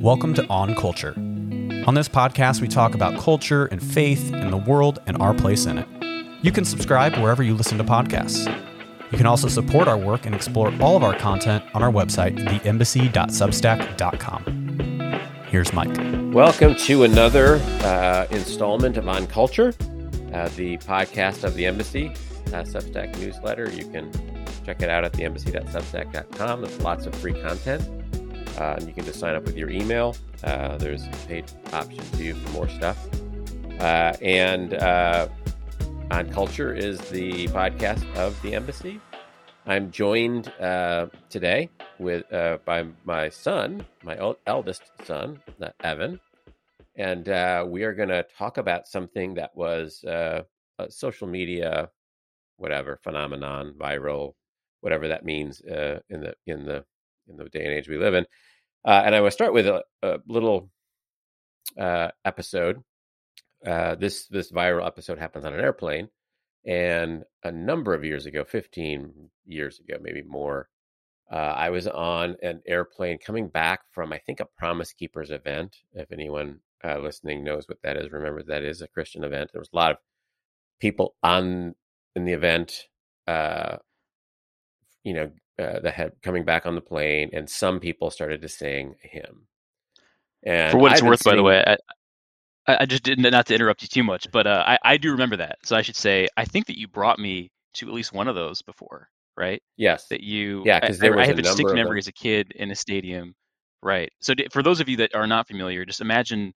Welcome to On Culture. On this podcast, we talk about culture and faith and the world and our place in it. You can subscribe wherever you listen to podcasts. You can also support our work and explore all of our content on our website, theembassy.substack.com. Here's Mike. Welcome to another uh, installment of On Culture, uh, the podcast of the Embassy uh, Substack newsletter. You can check it out at theembassy.substack.com. There's lots of free content. Uh, and you can just sign up with your email. Uh, there's a paid option to you for more stuff. Uh, and uh, On Culture is the podcast of the Embassy. I'm joined uh, today with uh, by my son, my eldest son, Evan, and we are going to talk about something that was a social media, whatever phenomenon, viral, whatever that means in the in the in the day and age we live in. Uh, and I will start with a, a little uh, episode. Uh, this this viral episode happens on an airplane, and a number of years ago, fifteen years ago, maybe more, uh, I was on an airplane coming back from I think a Promise Keepers event. If anyone uh, listening knows what that is, remember that is a Christian event. There was a lot of people on in the event. Uh, you know, uh, that had coming back on the plane, and some people started to sing a hymn. And for what it's worth, by the way, I, I just didn't not to interrupt you too much, but uh, I, I do remember that. So I should say, I think that you brought me to at least one of those before, right? Yes. That you, yeah, because I, I have a distinct memory as a kid in a stadium, right? So for those of you that are not familiar, just imagine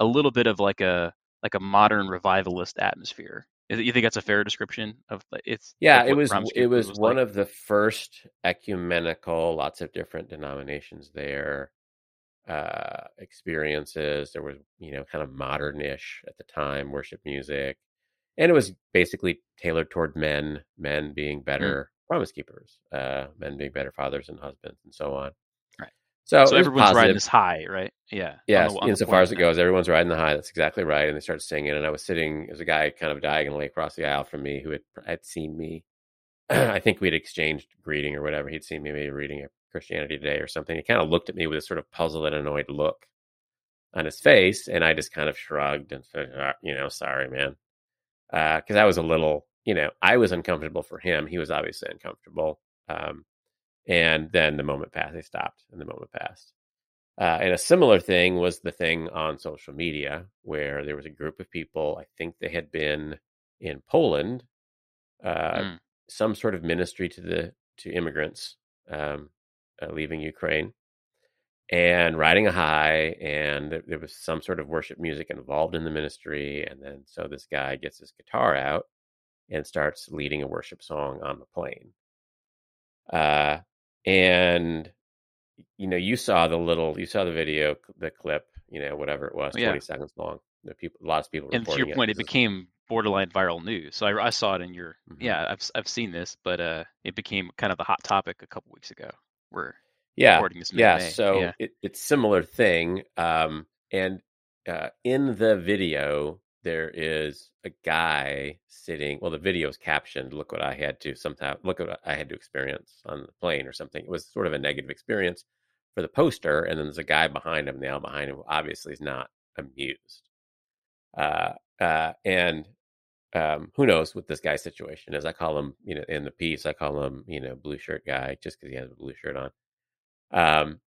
a little bit of like a like a modern revivalist atmosphere you think that's a fair description of it's? Yeah, it was. It was, was one like? of the first ecumenical, lots of different denominations there, uh, experiences. There was, you know, kind of modernish at the time worship music, and it was basically tailored toward men, men being mm. better mm. promise keepers, uh, men being better fathers and husbands, and so on. So, so everyone's positive. riding this high, right? Yeah. Yes, the, insofar as it goes, everyone's riding the high. That's exactly right. And they started singing, and I was sitting. There was a guy kind of diagonally across the aisle from me who had had seen me. I think we'd exchanged greeting or whatever. He'd seen me maybe reading a Christianity Today or something. He kind of looked at me with a sort of puzzled and annoyed look on his face, and I just kind of shrugged and said, ah, "You know, sorry, man," because uh, I was a little, you know, I was uncomfortable for him. He was obviously uncomfortable. Um, and then the moment passed, they stopped, and the moment passed. Uh, and a similar thing was the thing on social media where there was a group of people, I think they had been in Poland, uh, mm. some sort of ministry to the to immigrants um, uh, leaving Ukraine, and riding a high, and there was some sort of worship music involved in the ministry, and then so this guy gets his guitar out and starts leading a worship song on the plane. Uh, and you know you saw the little you saw the video the clip you know whatever it was 20 yeah. seconds long the people lots of people and to your point it, it became borderline viral news so I, I saw it in your mm-hmm. yeah I've, I've seen this but uh it became kind of the hot topic a couple weeks ago we're yeah yeah so yeah. It, it's similar thing um and uh in the video there is a guy sitting well the video is captioned look what i had to sometime look what i had to experience on the plane or something. It was sort of a negative experience for the poster and then there's a guy behind him now behind him obviously is not amused. Uh, uh, and um, who knows what this guy's situation is. I call him you know in the piece i call him you know blue shirt guy just because he has a blue shirt on. Um,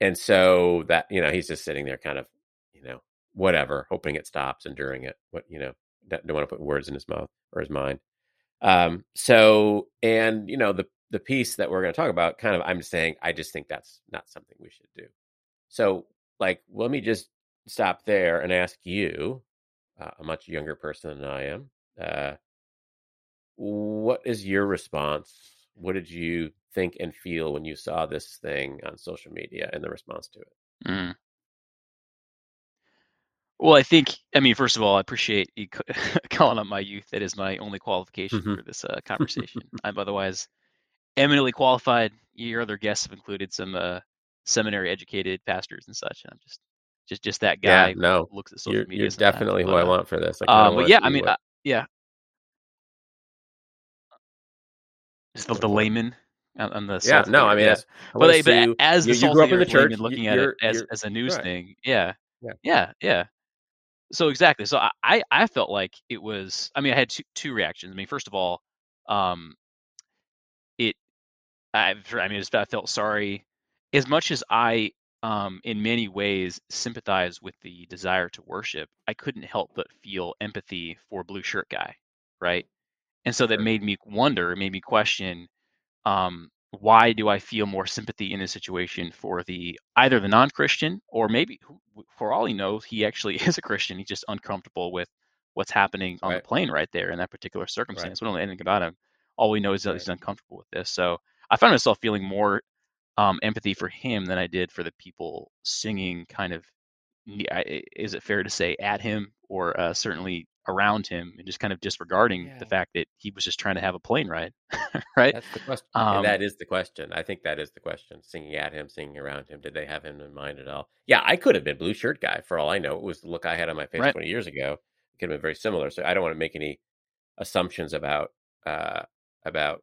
and so that you know he's just sitting there kind of whatever, hoping it stops, enduring it. What you know, don't, want to put words in his mouth or his mind. Um, so, and you know, the the piece that we're going to talk about, kind of, I'm saying, I just think that's not something we should do. So, like, let me just stop there and ask you, uh, a much younger person than I am, uh, what is your response? What did you think and feel when you saw this thing on social media and the response to it? Mm. Well, I think, I mean, first of all, I appreciate you calling up my youth. That is my only qualification mm-hmm. for this uh, conversation. I'm otherwise eminently qualified. Your other guests have included some uh, seminary educated pastors and such. I'm just, just, just that guy. Yeah, no, looks at social you're, media. You're definitely but, who I want for this. Uh, but yeah, I mean, uh, yeah, just the, the layman. on, the yeah. No, I mean, yeah. but, but, but as the you grew up in the church, and looking at it as as a news right. thing, yeah, yeah, yeah, yeah. So exactly. So I I felt like it was. I mean, I had two two reactions. I mean, first of all, um, it I I mean, I felt sorry as much as I um, in many ways sympathize with the desire to worship, I couldn't help but feel empathy for blue shirt guy, right? And so that made me wonder, it made me question, um, why do I feel more sympathy in this situation for the either the non-Christian or maybe for all he knows, he actually is a Christian. He's just uncomfortable with what's happening on the plane right there in that particular circumstance. We don't know anything about him. All we know is that he's uncomfortable with this. So I found myself feeling more um, empathy for him than I did for the people singing kind of is it fair to say at him or uh, certainly around him and just kind of disregarding Yeah. the fact that he was just trying to have a plane ride right That's the question. Um, and that is the question. I think that is the question. Singing at him, singing around him. Did they have him in mind at all? Yeah, I could have been blue shirt guy for all I know. It was the look I had on my face Right. 20 years ago. It could have been very similar. So I don't want to make any assumptions about uh about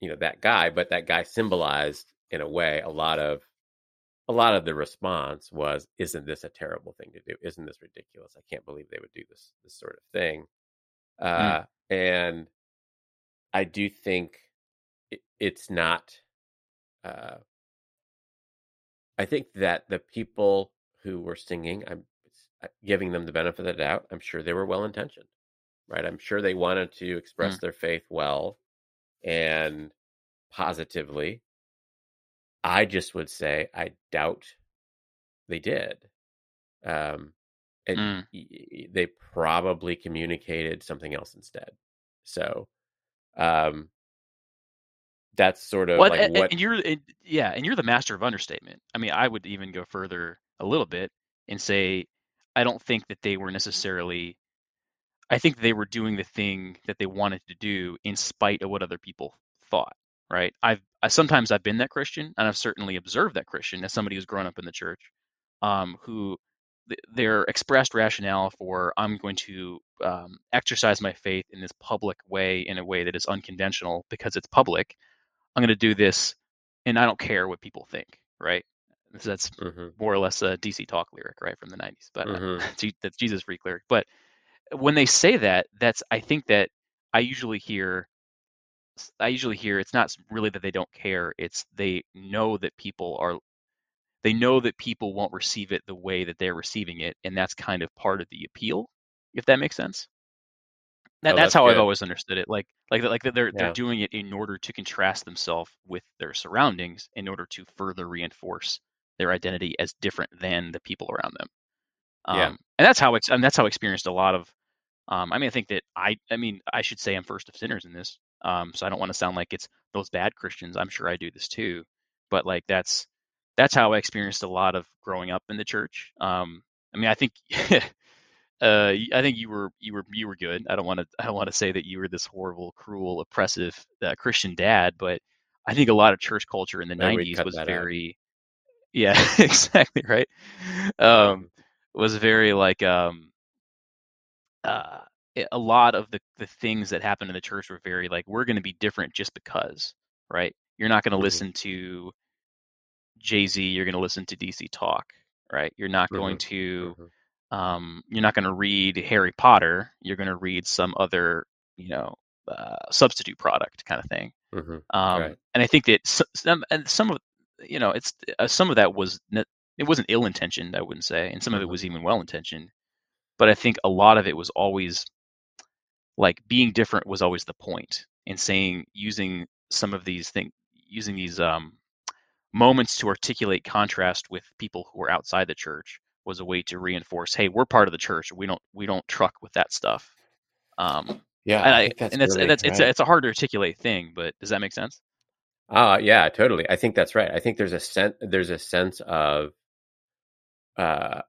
you know that guy, but that guy symbolized in a way a lot of a lot of the response was isn't this a terrible thing to do? Isn't this ridiculous? I can't believe they would do this this sort of thing. Uh and I do think it, it's not. Uh, I think that the people who were singing, I'm uh, giving them the benefit of the doubt. I'm sure they were well intentioned, right? I'm sure they wanted to express their faith well and positively. I just would say I doubt they did. Um, and Mm. y- they probably communicated something else instead. So, um, that's sort of Well, like and, what and you're and, yeah, and you're the master of understatement. I mean, I would even go further a little bit and say I don't think that they were necessarily. I think they were doing the thing that they wanted to do in spite of what other people thought. Right? I've I, sometimes I've been that Christian, and I've certainly observed that Christian as somebody who's grown up in the church, um, who th- their expressed rationale for I'm going to um, exercise my faith in this public way in a way that is unconventional because it's public I'm going to do this, and I don't care what people think, right? So that's Mhm, more or less a DC Talk lyric, right, from the '90s, but uh, mhm. Je- that's Jesus freak lyric. But when they say that, that's I think that I usually hear, I usually hear it's not really that they don't care; it's they know that people are, they know that people won't receive it the way that they're receiving it, and that's kind of part of the appeal, if that makes sense. That, Oh, that's that's how I've always understood it. Like like like they're Yeah. they're doing it in order to contrast themselves with their surroundings, in order to further reinforce their identity as different than the people around them. Um, Yeah. and that's how ex- and that's how I experienced a lot of. Um, I mean, I think that I I mean I should say I'm first of sinners in this. Um, so I don't want to sound like it's those bad Christians. I'm sure I do this too, but like that's that's how I experienced a lot of growing up in the church. Um, I mean, I think uh, I think you were you were you were good. I don't want to I don't want to say that you were this horrible, cruel, oppressive uh, Christian dad, but I think a lot of church culture in the Maybe '90s was that out. very, yeah, exactly right. Um, was very like um, uh, a lot of the the things that happened in the church were very like we're going to be different just because, right? You're not going to Mhm. listen to Jay Z. You're going to listen to DC Talk, right? You're not going to Mhm. um, you're not going to read Harry Potter. You're going to read some other, you know, uh, substitute product kind of thing. Um, Right. And I think that some and some of, you know, it's uh, some of that was it wasn't ill intentioned. I wouldn't say, and some of it was even well intentioned. But I think a lot of it was always like being different was always the point, and saying using some of these things, using these um, moments to articulate contrast with people who were outside the church was a way to reinforce, hey, we're part of the church. We don't we don't truck with that stuff. Um, Yeah, and I I, that's and that's really that's it's a, it's a hard to articulate thing, but does that make sense? Uh yeah, totally. I think that's right. I think there's a sense there's a sense of uh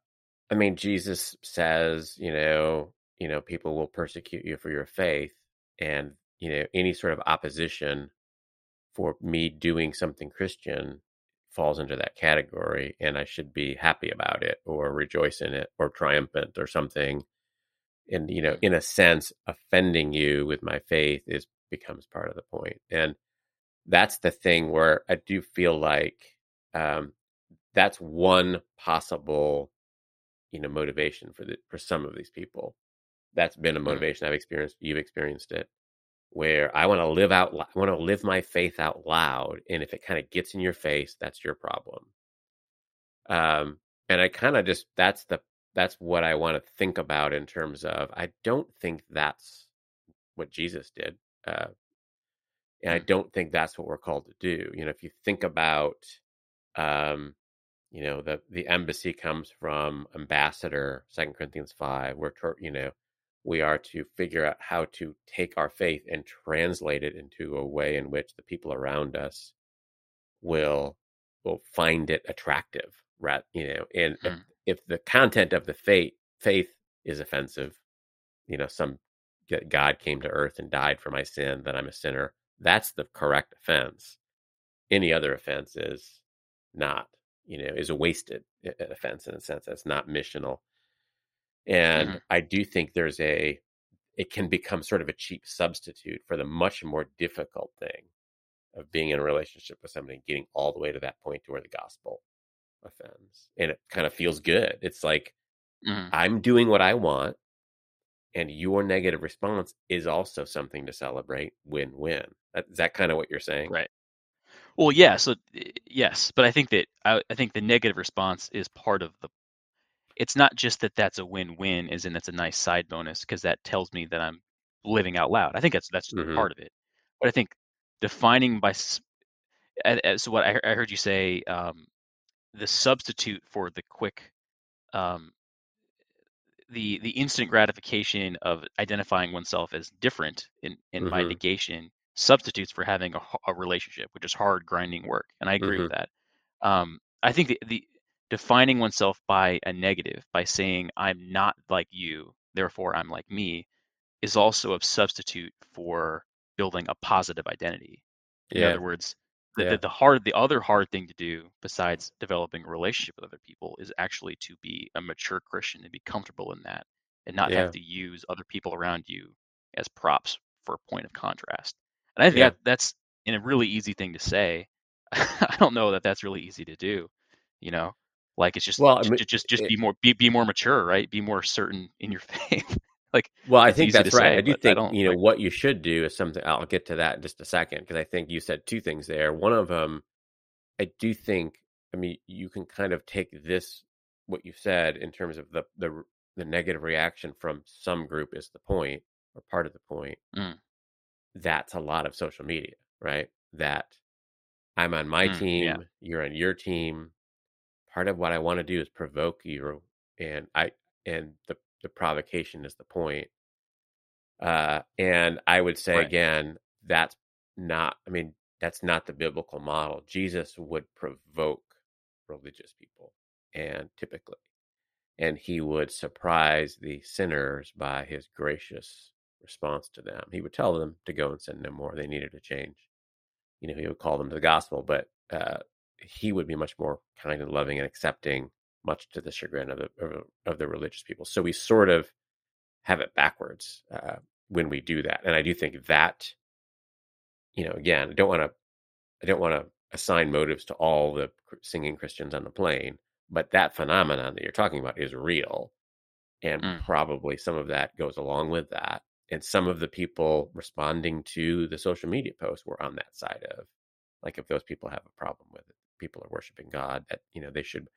I mean Jesus says, you know, you know, people will persecute you for your faith and, you know, any sort of opposition for me doing something Christian falls into that category and I should be happy about it or rejoice in it or triumphant or something. And you know, in a sense, offending you with my faith is becomes part of the. And that's the thing where I do feel like um, that's one possible, you know, motivation for the for some of these people. That's been a Mm. motivation I've experienced. You've experienced it, where I want to live out, I want to live my faith out loud, and if it kind of gets in your face, that's your problem. Um, and I kind of just that's the that's what I want to think about in terms of I don't think that's what Jesus did. Uh, and I Mm. don't think that's what we're called to do. You know, if you think about, um, you know, the the embassy comes from ambassador, Second Corinthians five. We're you know, we are to figure out how to take our faith and translate it into a way in which the people around us will will find it attractive, right? You know, and if, Mm. if the content of the faith faith is offensive, you know, some God came to earth and died for my sin, that I'm a sinner. That's the correct offense. Any other offense is not, you know, is a wasted offense in a sense. That's not missional. And Mhm. I do think there's a, it can become sort of a cheap substitute for the much more difficult thing of being in a relationship with somebody, and getting all the way to that point to where the gospel offends. And it kind of feels good. It's like, Mhm. I'm doing what I want, and your negative response is also something to celebrate. Win win. Is that kind of what you're saying? Right. Well, yeah. So eh, yes, but I think that I, I think the negative response is part of the. It's not just that that's a win-win, as in that's a nice side bonus because that tells me that I'm living out loud. I think that's that's Mhm. part of it. But I think defining by a- a- so what I, I heard you say, um, the substitute for the quick, um, the the instant gratification of identifying oneself as different in in my Mhm. negation substitutes for having a relationship, which is hard, grinding work, and I agree with that. Um, I think the, the defining oneself by a negative, by saying I'm not like you, therefore I'm like me, is also a substitute for building a positive identity. In Yeah. other words, the, Yeah. the, the hard, the other hard thing to do besides developing a relationship with other people is actually to be a mature Christian and be comfortable in that, and not Yeah. have to use other people around you as props for a point of contrast. And I think that that's in a really easy thing to say. I don't know that that's really easy to do. You know, like it's just Well, I mean, ju- just just it- be more be be more mature, right? Be more certain in your faith. like Well, I think that's right. say, I do but I think you know like- what you should do is something. I'll get to that in just a second because I think you said two things there. One of them, I do think. I mean, you can kind of take this what you said in terms of the the the negative reaction from some group is the point or part of the point. Mm. That's a lot of social media, right? That I'm on my Mm, team, yeah. you're on your team. Part of what I want to do is provoke you, and I and the the provocation is the point. Uh, and I would say Right. again, that's not. I mean, that's not the biblical model. Jesus would provoke religious people, and typically, and he would surprise the sinners by his gracious response to them. He would tell them to go and sin no more. They needed to change. You know, he would call them to the gospel, but uh, he would be much more kind and loving and accepting, much to the chagrin of the of, of the religious people. So we sort of have it backwards uh, when we do that, and I do think that, you know, again, I don't want to, I don't want to assign motives to all the singing Christians on the plane, but that phenomenon that you're talking about is real, and Mm. probably some of that goes along with that. And some of the people responding to the social media posts were on that side of, like, if those people have a problem with it, people are worshiping God, that you know they should.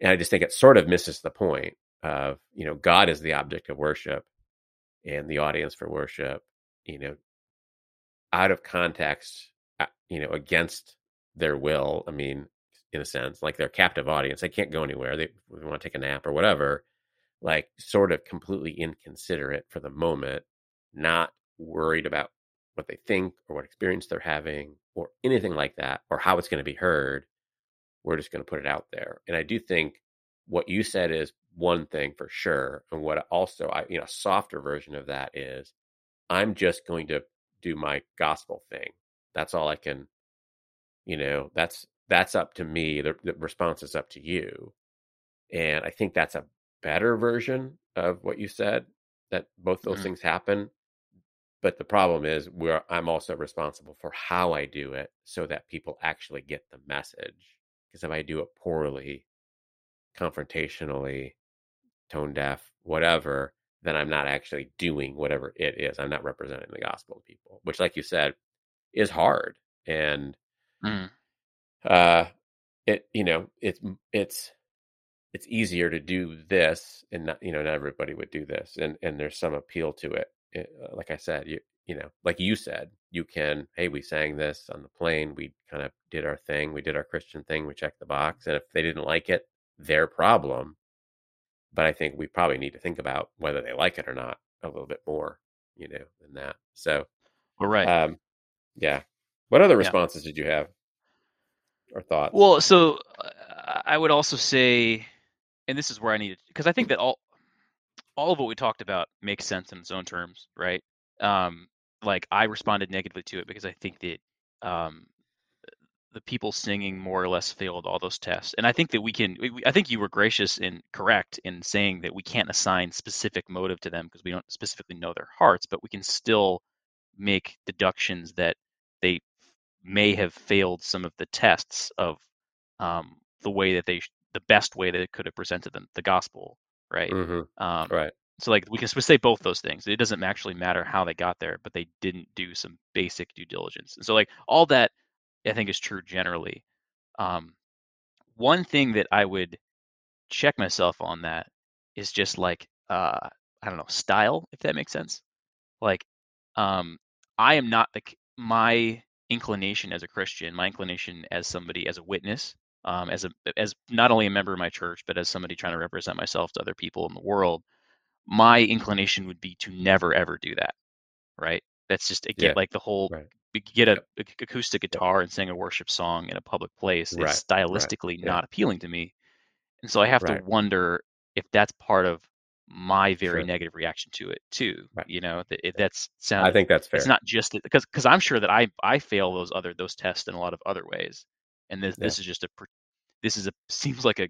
And I just think it sort of misses the point of you know God is the object of worship, and the audience for worship. You know, out of context, uh, you know, against their will. I mean, in a sense, like their captive audience, they can't go anywhere. They, they want to take a nap or whatever. Like, sort of completely inconsiderate for the moment, not worried about what they think or what experience they're having or anything like that or how it's going to be heard. We're just going to put it out there. And I do think what you said is one thing for sure. And what also, I, you know, a softer version of that is I'm just going to do my gospel thing. That's all I can, you know, that's, that's up to me. The, the response is up to you. And I think that's a better version of what you said that both those Mhm. things happen. But the problem is where I'm also responsible for how I do it so that people actually get the message. Because if I do it poorly, confrontationally, tone deaf, whatever, then I'm not actually doing whatever it is. I'm not representing the gospel to people, which, like you said, is hard. And Mm. uh, it you know it's it's it's easier to do this, and not you know not everybody would do this, and and there's some appeal to it. It- uh, like I said, you you know, like you said, you can. Hey, we sang this on the plane. We kind of did our thing. We did our Christian thing. We checked the box, and if they didn't like it, their problem. But I think we probably need to think about whether they like it or not a little bit more, you know, than that. So, Well, right. um, yeah. What other Yeah. responses did you have or thoughts? Well, so uh, I would also say, and this is where I needed because I think that all all of what we talked about makes sense in its own terms, right? Um, like I responded negatively to it because I think that um, the people singing more or less failed all those tests, and I think that we can. We, I think you were gracious and correct in saying that we can't assign specific motive to them because we don't specifically know their hearts, but we can still make deductions that they may have failed some of the tests of um, the way that they, the best way that it could have presented them the gospel, right? hmm Um, Right. so like we can say both those things. It doesn't actually matter how they got there, but they didn't do some basic due diligence. And so like all that I think is true generally. Um, one thing that I would check myself on that is just like uh, I don't know style, if that makes sense. Like um, I am not the my inclination as a Christian, my inclination as somebody as a witness, um, as a as not only a member of my church, but as somebody trying to represent myself to other people in the world. My inclination would be to never ever do that. Right? That's just again Yeah. like the whole Right. get a, Yep. ac- acoustic guitar and sing a worship song in a public place Right, is stylistically yeah. not appealing to me and so i have Right. to wonder if that's part of my very Sure. negative reaction to it too Right. you know that it, that's sound I think that's fair. it's not just because because i'm sure that i i fail those other those tests in a lot of other ways and this Yeah. this is just a this is a seems like a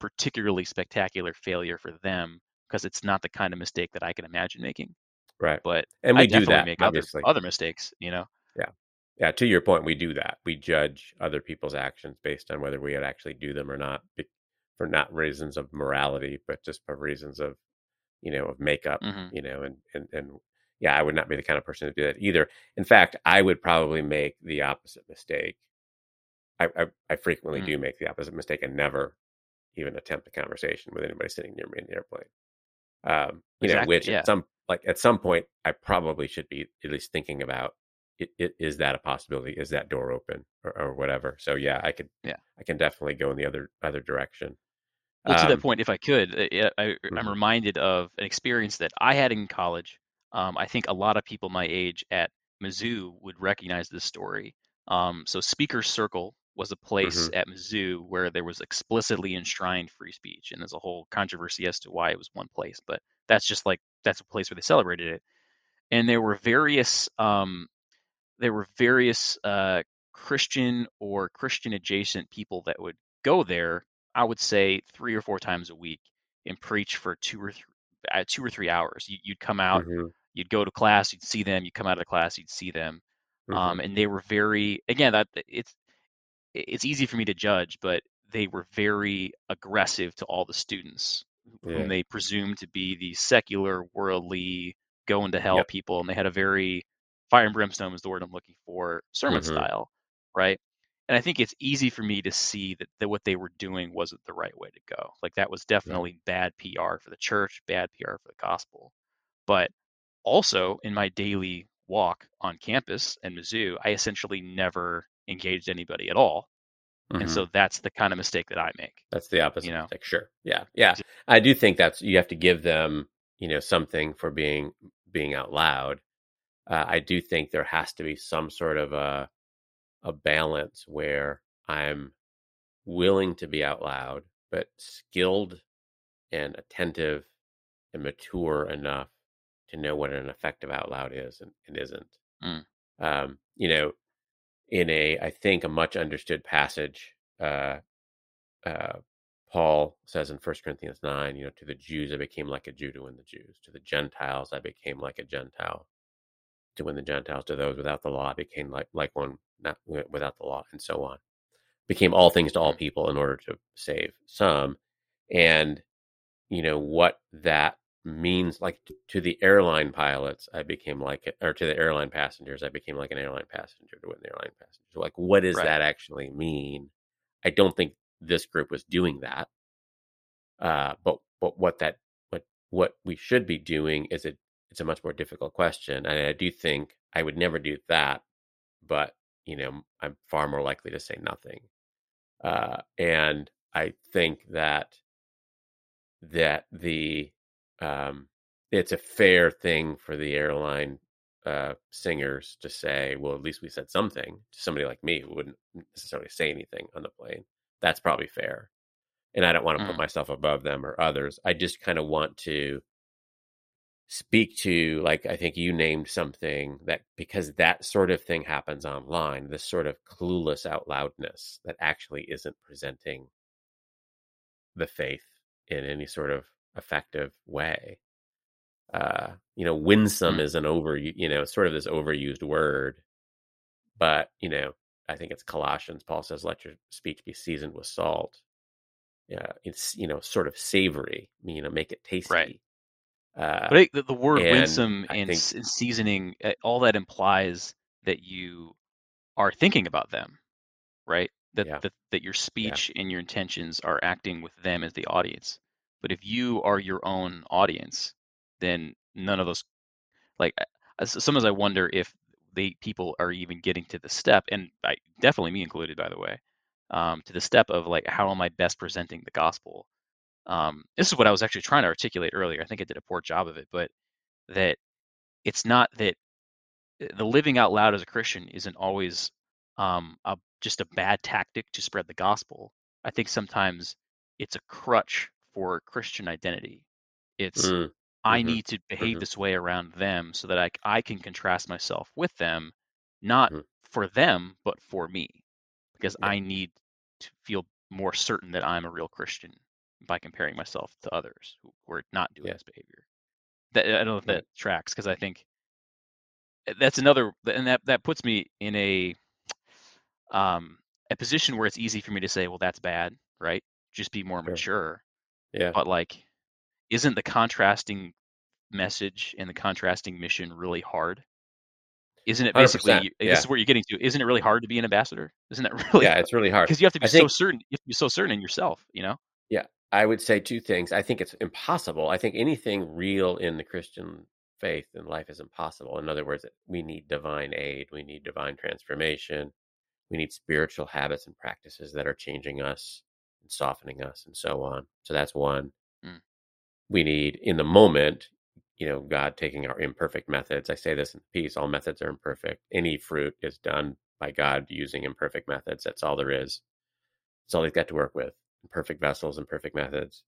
particularly spectacular failure for them because it's not the kind of mistake that i can imagine making right. but And I we do that, make other obviously. other mistakes you know Yeah, Yeah, to your point, we do that. We judge other people's actions based on whether we would actually do them or not, be- for not reasons of morality, but just for reasons of, you know, of makeup, hmm you know, and and and yeah, I would not be the kind of person to do that either. In fact, I would probably make the opposite mistake. I I, I frequently Mm. do make the opposite mistake and never even attempt a conversation with anybody sitting near me in the airplane. Um, you know, which yeah. at some like at some point, I probably should be at least thinking about it, it, is that a possibility? Is that door open or, or whatever? So yeah, I could, Yeah. I can definitely go in the other other direction. Well, to Um, that point, if I could, uh, I, I'm Mhm. reminded of an experience that I had in college. Um, I think a lot of people my age at Mizzou would recognize this story. Um, so, Speaker's Circle was a place Mhm. at Mizzou where there was explicitly enshrined free speech, and there's a whole controversy as to why it was one place, but that's just like that's a place where they celebrated it. And there were various um, there were various uh, Christian or Christian adjacent people that would go there. I would say three or four times a week and preach for two or three, uh, two or three hours. You, you'd come out, mhm, you'd go to class, you'd see them. You'd come out of the class, you'd see them. Um, and they were very again that it's it's easy for me to judge, but they were very aggressive to all the students Yeah. whom they presumed to be the secular, worldly, going to hell Yep. people, and they had a very fire and brimstone is the word I'm looking for sermon Mhm. style, right? And I think it's easy for me to see that, that what they were doing wasn't the right way to go. Like that was definitely bad PR for the church, bad PR for the gospel. But also in my daily walk on campus in Mizzou, I essentially never engaged anybody at all. Mhm. And so that's the kind of mistake that I make. That's the opposite. You know? mistake. Sure. Yeah. Yeah. I do think that's you have to give them, you know, something for being being out loud. Uh, I do think there has to be some sort of a a balance where I'm willing to be out loud, but skilled and attentive and mature enough to know what an effective out loud is and, and isn't. Mm. Um, you know, in a I think a much understood passage, uh, uh, Paul says in 1 Corinthians 9, you know, to the Jews I became like a Jew to win the Jews. To the Gentiles I became like a Gentile to win the Gentiles. To those without the law I became like like one not without the law, and so on. Became all things to all people in order to save some, and you know what that means. Like to the airline pilots, I became like, or to the airline passengers, I became like an airline passenger to win the airline passengers. Like, what does Right. that actually mean? I don't think this group was doing that. Uh, but but what that what what we should be doing is it it's a much more difficult question, and I do think I would never do that. But you know, I'm far more likely to say nothing. Uh, and I think that that the um, it's a fair thing for the airline uh, singers to say, well, at least we said something to somebody like me who wouldn't necessarily say anything on the plane. That's probably fair. And I don't want to put Mm. myself above them or others. I just kind of want to speak to, like, I think you named something that because that sort of thing happens online, this sort of clueless out loudness that actually isn't presenting the faith in any sort of effective way. Uh, you know, winsome Mm. is an over, you know, sort of this overused word, but you know, I think it's Colossians. Paul says, "Let your speech be seasoned with salt." Yeah, it's you know, sort of savory. You know, make it tasty. Right. Uh, But I, the, the word and winsome I and, think- s- seasoning, uh, all that implies that you are thinking about them, right? That Yeah. that, that your speech and your intentions are acting with them as the audience. But if you are your own audience, then none of those, like, sometimes I wonder if they people are even getting to the step, and I definitely me included, by the way, um, to the step of like, how am I best presenting the gospel? um, this is what I was actually trying to articulate earlier. I think I did a poor job of it, but that it's not that uh, the living out loud as a Christian isn't always um, a, just a bad tactic to spread the gospel. I think sometimes it's a crutch for Christian identity. It's mm, I Mhm. need to behave Mhm. this way around them so that I I can contrast myself with them, not Mhm. for them, but for me, because Yeah. I need to feel more certain that I'm a real Christian by comparing myself to others who who are not doing Yeah. this behavior. That I don't know if that tracks because I think eh, that's another, and that that puts me in a um a position where it's easy for me to say, well, that's bad, right? Just be more Sure. mature. Yeah, But like, isn't the contrasting message and the contrasting mission really hard? Isn't it basically you- yeah. this is where you're getting to? Isn't it really hard to be an ambassador? Isn't that really? yeah, it's really hard. because you have to be I so think- certain. You have to be so certain in yourself. You know. Yeah, I would say two things. I think it's impossible. I think anything real in the Christian faith and life is impossible. In other words, we need divine aid, we need divine transformation, we need spiritual habits and practices that are changing us and softening us and so on. So that's one. Mm. We need in the moment, you know, God taking our imperfect methods. I say this in peace, all methods are imperfect. Any fruit is done by God using imperfect methods. That's all there is. It's all he's got to work with. Imperfect vessels and perfect methods.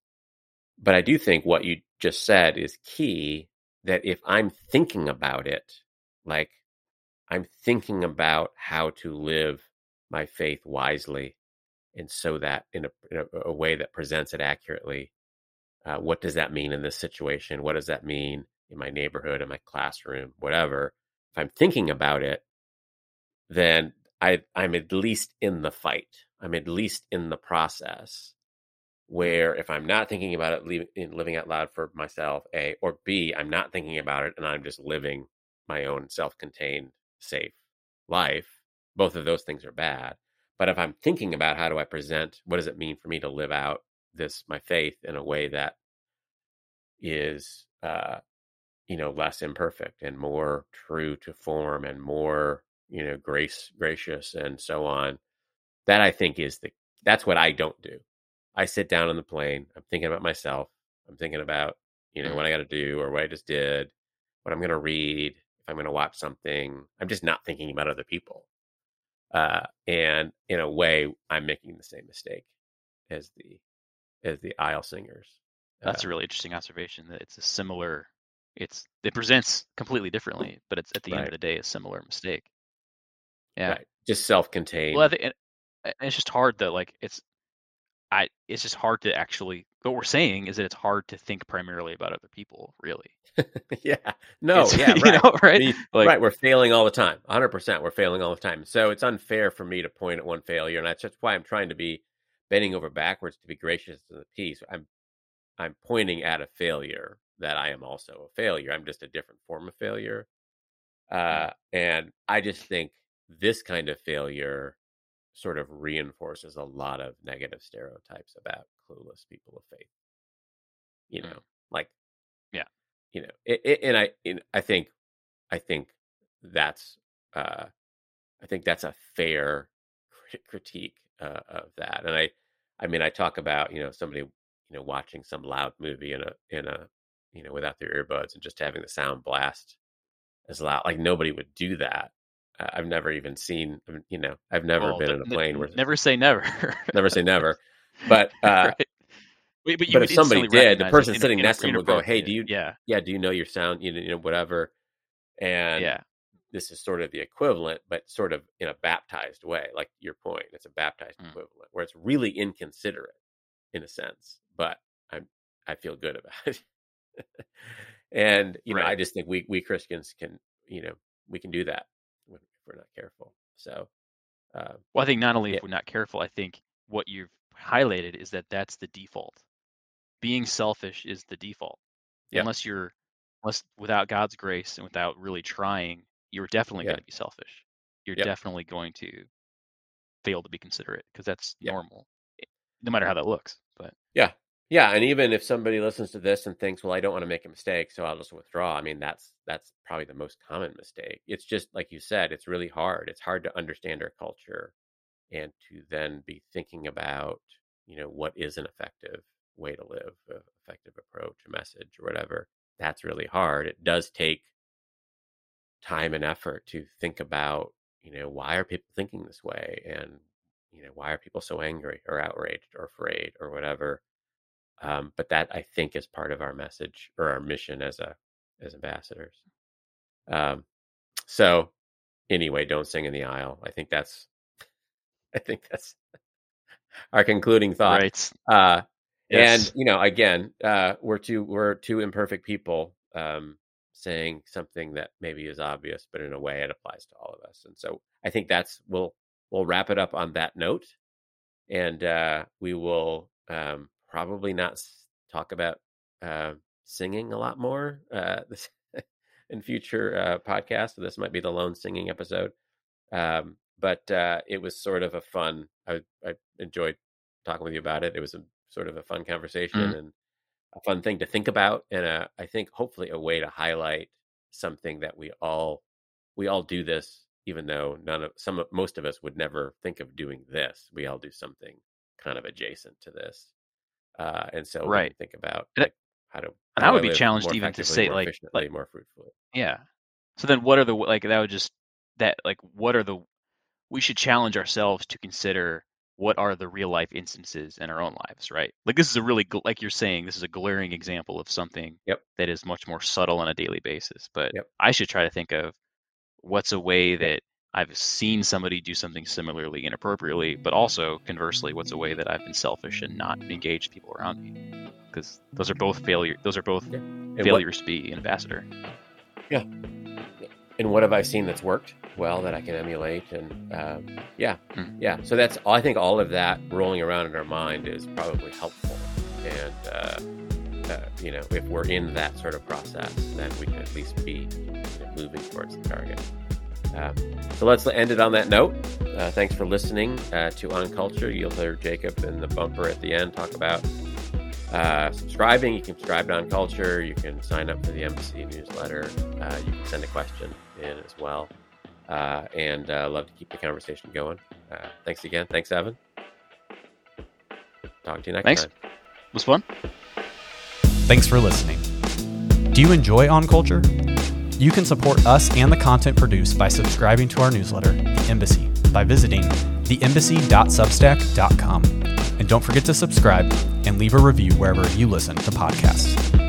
But I do think what you just said is key that if I'm thinking about it, like I'm thinking about how to live my faith wisely and so that in a, in a, a way that presents it accurately, uh, what does that mean in this situation? What does that mean in my neighborhood, in my classroom, whatever? If I'm thinking about it, then I, I'm at least in the fight. I'm at least in the process where if I'm not thinking about it, living out loud for myself, A, or B, I'm not thinking about it and I'm just living my own self contained, safe life. Both of those things are bad. But if I'm thinking about how do I present, what does it mean for me to live out this, my faith, in a way that is, uh, you know, less imperfect and more true to form and more, you know, grace, gracious and so on. That I think is the, that's what I don't do. I sit down on the plane. I'm thinking about myself. I'm thinking about, you know, what I got to do or what I just did, what I'm going to read, if I'm going to watch something. I'm just not thinking about other people. Uh, and in a way, I'm making the same mistake as the as the aisle singers. That's Uh, a really interesting observation. That it's a similar. It's it presents completely differently, but it's at the end of the day a similar mistake. Yeah. right. Just self-contained. Well, I think and- and it's just hard though. Like it's, I it's just hard to actually. What we're saying is that it's hard to think primarily about other people, really. yeah. No. It's- yeah. you Right. know, right? Like- right. We're failing all the time. 100%. We're failing all the time. So it's unfair for me to point at one failure. And that's just why I'm trying to be bending over backwards to be gracious to the piece. I'm, I'm pointing at a failure that I am also a failure. I'm just a different form of failure. Uh, and I just think this kind of failure sort of reinforces a lot of negative stereotypes about clueless people of faith. You Mm. know, like, Yeah. you know, it, it, and I, and I think, I think that's, uh, I think that's a fair critique uh, of that. And I, I mean, I talk about you know somebody you know watching some loud movie in a in a you know without their earbuds and just having the sound blast as loud. Like nobody would do that. I've never even seen. You know, I've never been in a plane where never say never. never say never. But uh, Right. But, you but if somebody did, the person sitting next to him would go, "Hey, do you. Yeah, yeah, do you know your sound? You know, you know whatever." And yeah, this is sort of the equivalent, but sort of in a baptized way, like your point. It's a baptized Mm. equivalent where it's really inconsiderate in a sense, but I'm I feel good about it. and you know, I just think we we Christians can, you know, we can do that if we're not careful. So, uh, Well, I think not only Yeah. if we're not careful, I think what you've highlighted is that that's the default. Being selfish is the default. Yeah. Unless you're, unless without God's grace and without really trying, you're definitely Yeah. going to be selfish. You're definitely going to fail to be considerate because that's normal, eh, no matter how that looks. But yeah, yeah, and even if somebody listens to this and thinks, "Well, I don't want to make a mistake, so I'll just withdraw," I mean, that's that's probably the most common mistake. It's just like you said, it's really hard. It's hard to understand our culture and to then be thinking about, you know, what is an effective way to live, a effective approach, a message, or whatever. That's really hard. It does take time and effort to think about, you know, why are people thinking this way, and you know, why are people so angry or outraged or afraid or whatever. Um, but that I think is part of our message or our mission as a as ambassadors. Um, so anyway, don't sing in the aisle. I think that's I think that's our concluding thought. right, Uh, yes, and you know, again, uh, we're two we're two imperfect people um, saying something that maybe is obvious, but in a way it applies to all of us. And so I think that's we'll we'll wrap it up on that note, and uh, we will um, probably not talk about uh, singing a lot more uh, this in future uh, podcasts. So this might be the lone singing episode. Um, but uh, it was sort of a fun. I, I enjoyed talking with you about it. It was a sort of a fun conversation Mhm. and a fun thing to think about, and a, I think hopefully a way to highlight something that we all we all do this, even though none of some of most of us would never think of doing this. We all do something kind of adjacent to this, uh, and so Right. think about And- like, how to. and how I would do be challenged even to say, more like- efficiently, like- more fruitfully. yeah. So then, what are the like that would just that like what are the we should challenge ourselves to consider what are the real life instances in our own lives, right? Like this is a really like you're saying this is a glaring example of something Yep. that is much more subtle on a daily basis. But Yep. I should try to think of what's a way that I've seen somebody do something similarly inappropriately, but also conversely, what's a way that I've been selfish and not engaged people around me? Because those are both failure. Those are both Yeah. And what- failures to be an ambassador. And what have I seen that's worked well that I can emulate? And um, yeah, Mhm. yeah. So that's I think all of that rolling around in our mind is probably helpful. And uh, uh, you know, if we're in that sort of process, then we can at least be you know, moving towards the target. Um, so let's end it on that note. Uh, thanks for listening uh, to On Culture. You'll hear Jacob and the bumper at the end talk about uh, subscribing. You can subscribe to On Culture. You can sign up for the embassy newsletter. Uh, you can send a question in as well. Uh, and uh, love to keep the conversation going. Uh, thanks again. Thanks, Evan. Talk to you next Thanks. time. was fun. Thanks for listening. Do you enjoy On Culture? You can support us and the content produced by subscribing to our newsletter, The Embassy, by visiting theembassy.substack.com. And don't forget to subscribe and leave a review wherever you listen to podcasts.